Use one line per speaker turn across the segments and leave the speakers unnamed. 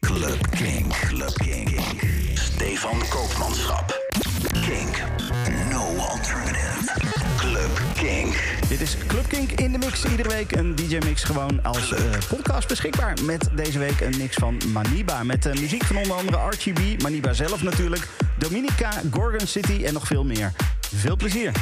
Club Kink. Club Kink. Stefan Koopmanschap. Kink. No alternative. Club Kink.
Dit is Club Kink in de mix. Iedere week een DJ-mix gewoon als eh, podcast beschikbaar. Met deze week een mix van Maniba. Met uh, muziek van onder andere Archie B, Maniba zelf natuurlijk, Dominica, Gorgon City en nog veel meer. Veel plezier.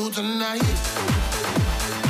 trouble
tonight.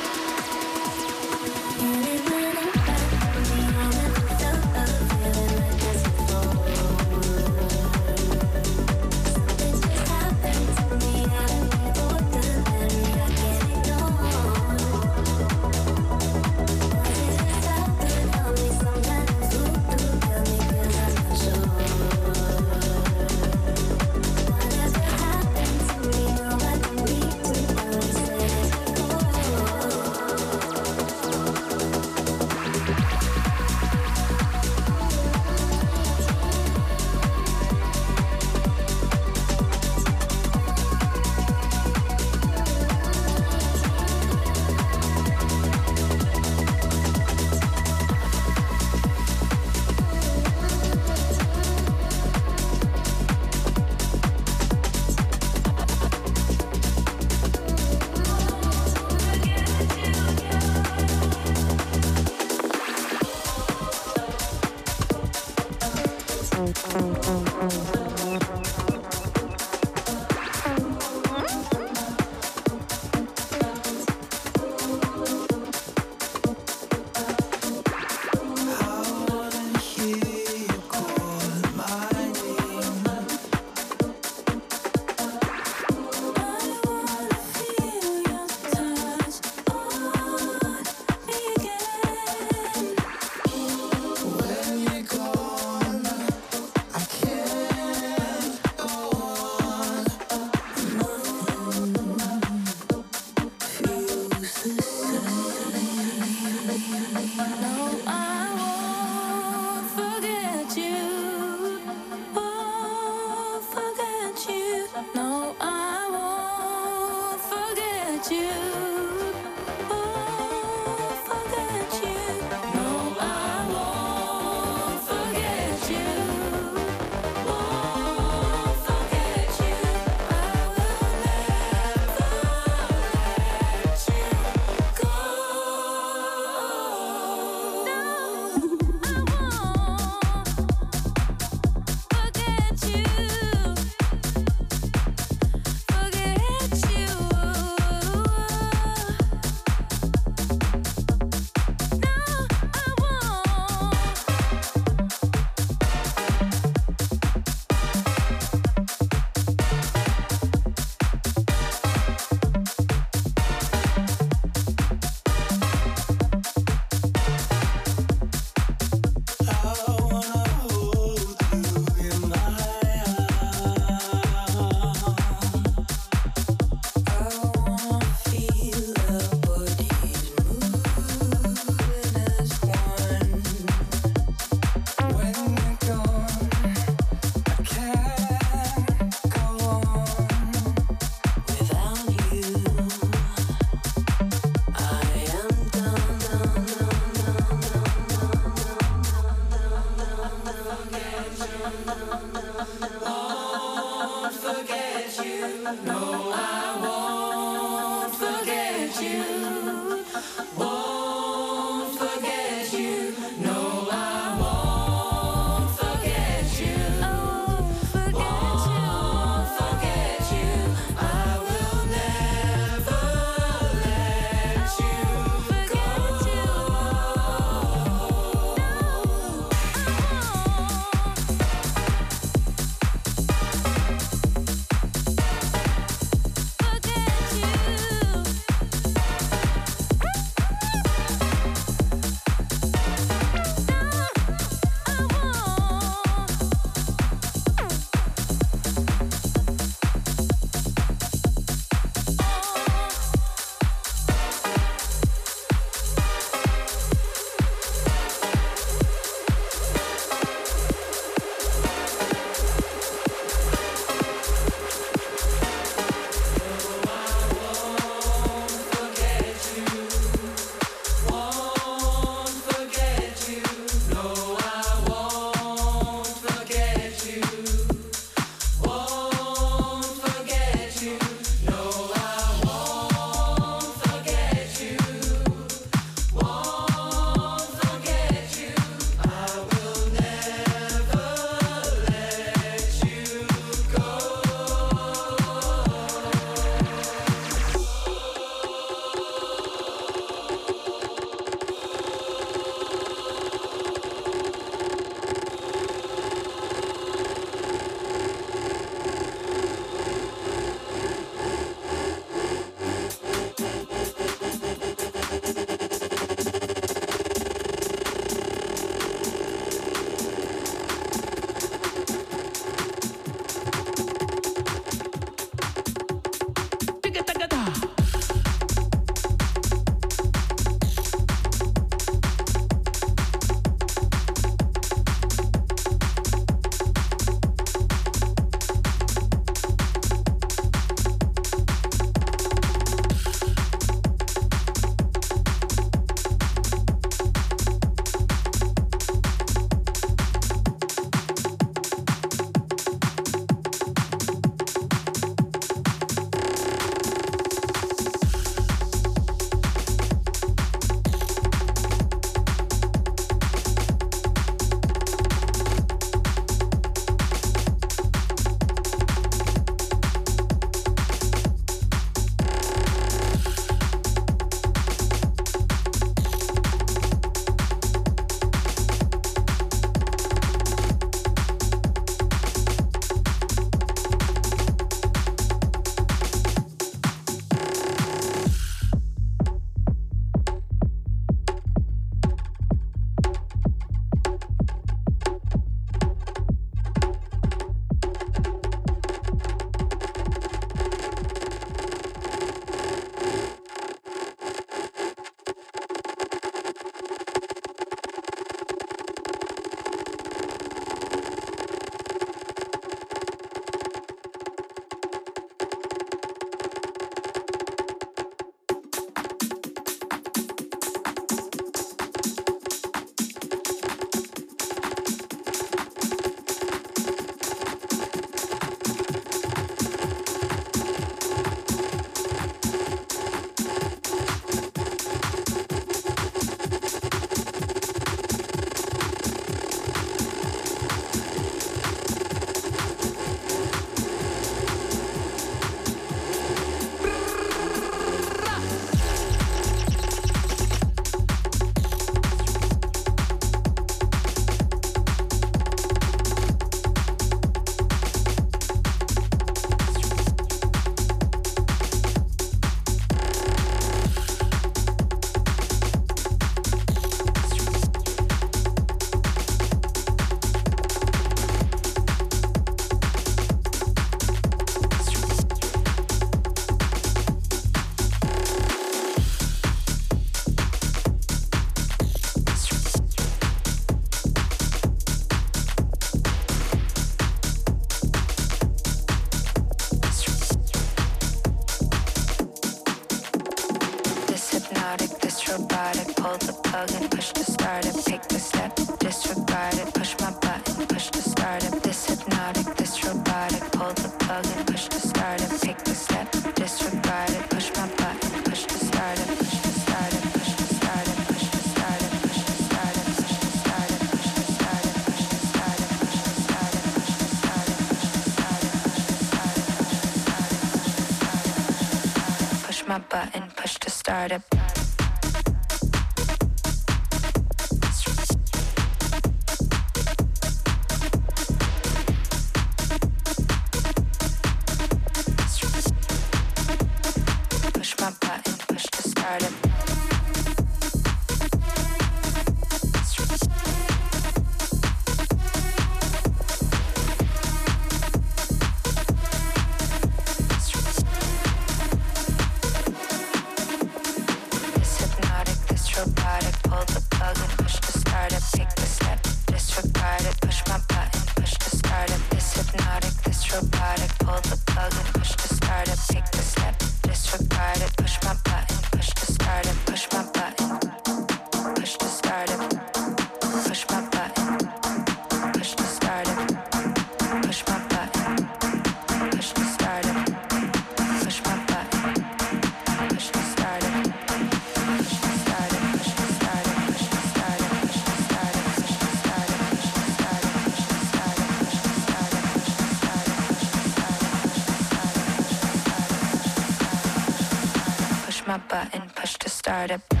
my button, push to start it.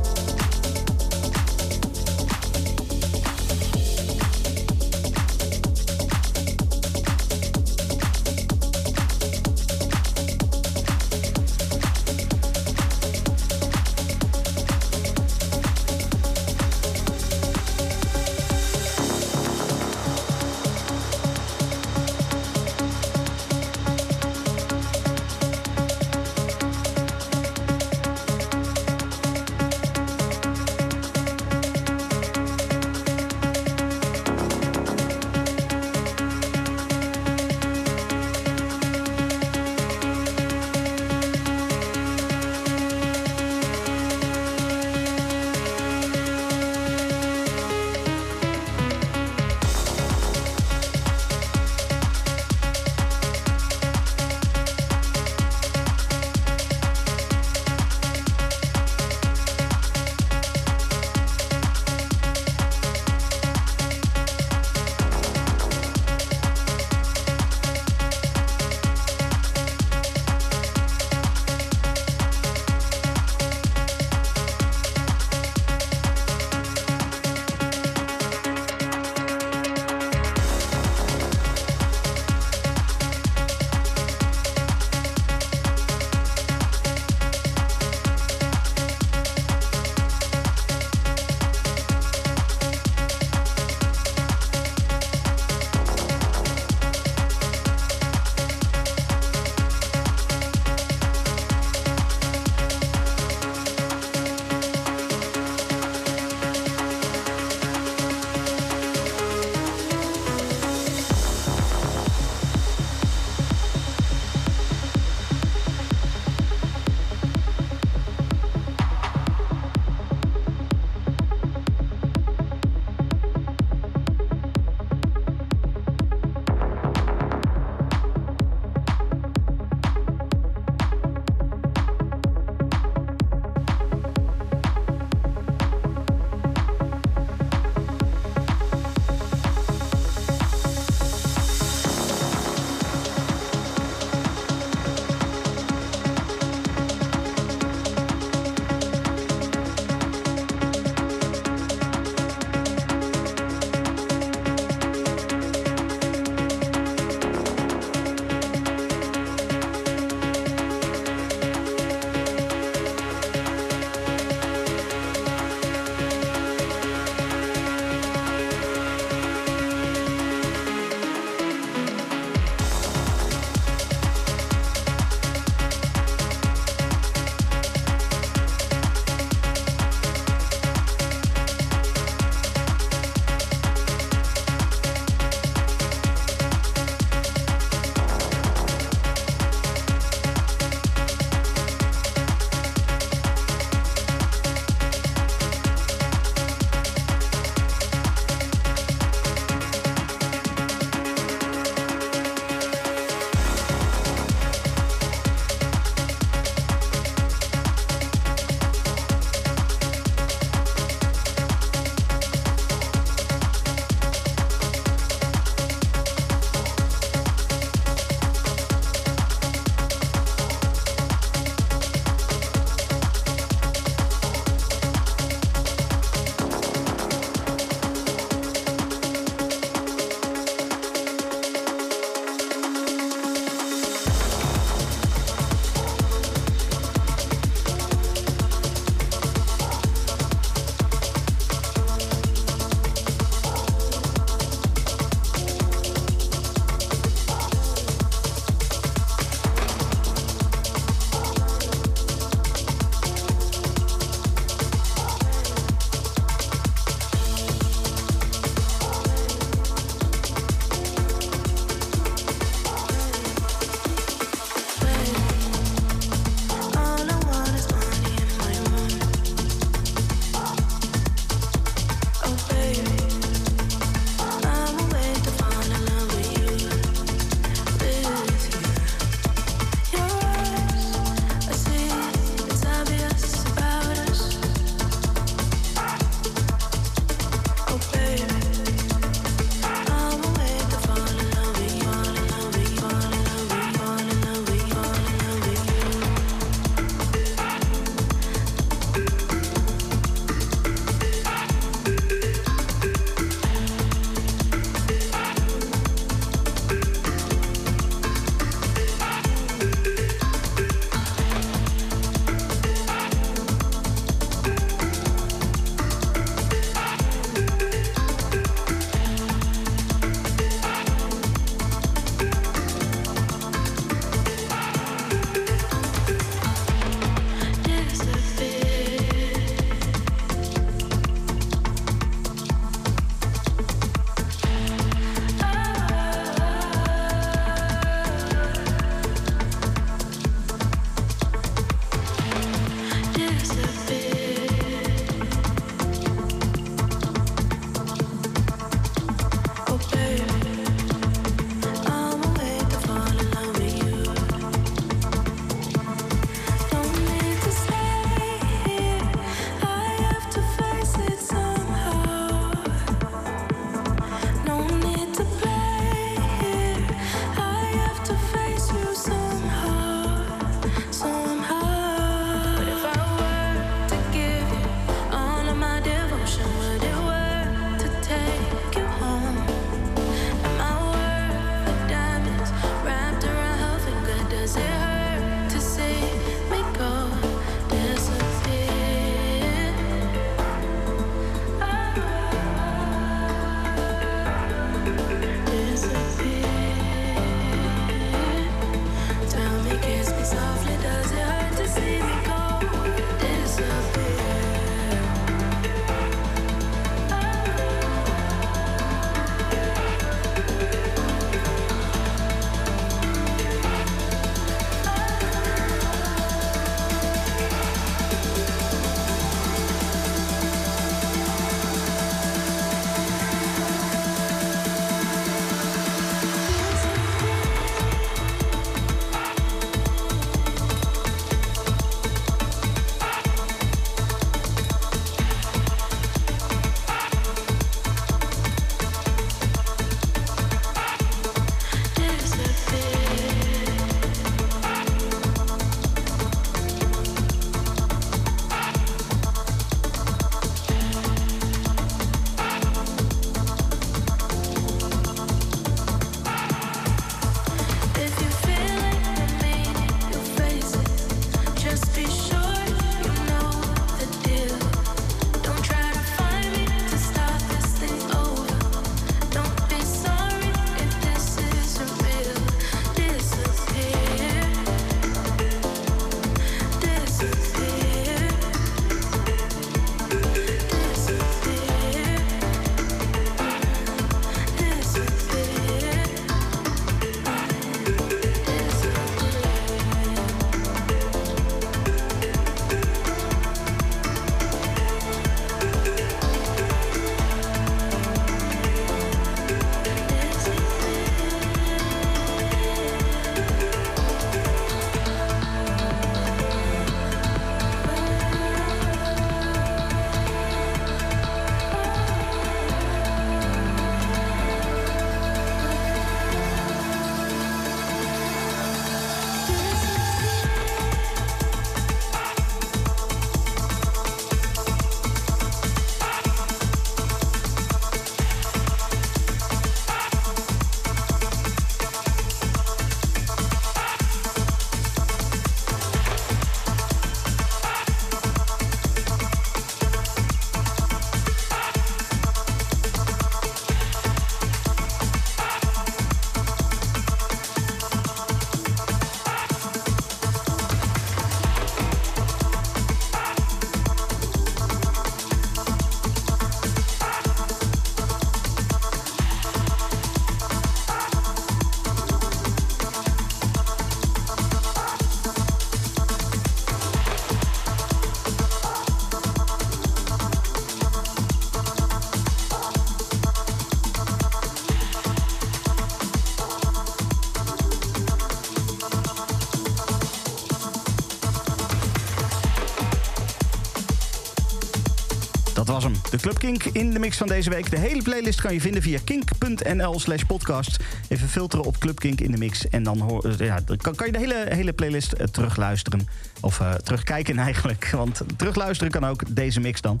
De Club Kink in de mix van deze week. De hele playlist kan je vinden via kink.nl slash podcast. Even filteren op Club Kink in de mix. En dan, hoor, ja, dan kan, kan je de hele, hele playlist uh, terugluisteren. Of uh, terugkijken eigenlijk. Want terugluisteren kan ook deze mix dan.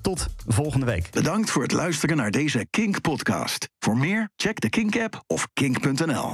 Tot volgende week.
Bedankt voor het luisteren naar deze Kink-podcast. Voor meer, check de Kink-app of kink.nl.